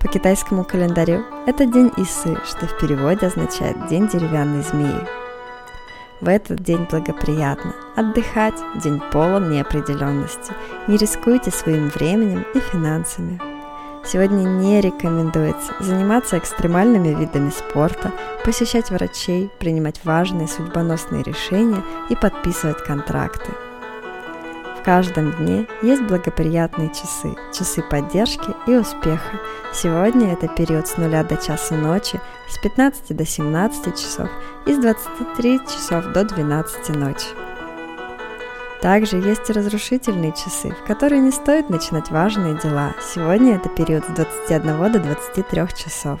По китайскому календарю это день Исы, что в переводе означает «день деревянной змеи». В этот день благоприятно отдыхать, день полон неопределенности. Не рискуйте своим временем и финансами. Сегодня не рекомендуется заниматься экстремальными видами спорта, посещать врачей, принимать важные судьбоносные решения и подписывать контракты – в каждом дне есть благоприятные часы, часы поддержки и успеха. Сегодня это период с 0 до часа ночи, с 15 до 17 часов и с 23 часов до 12 ночи. Также есть и разрушительные часы, в которые не стоит начинать важные дела. Сегодня это период с 21 до 23 часов.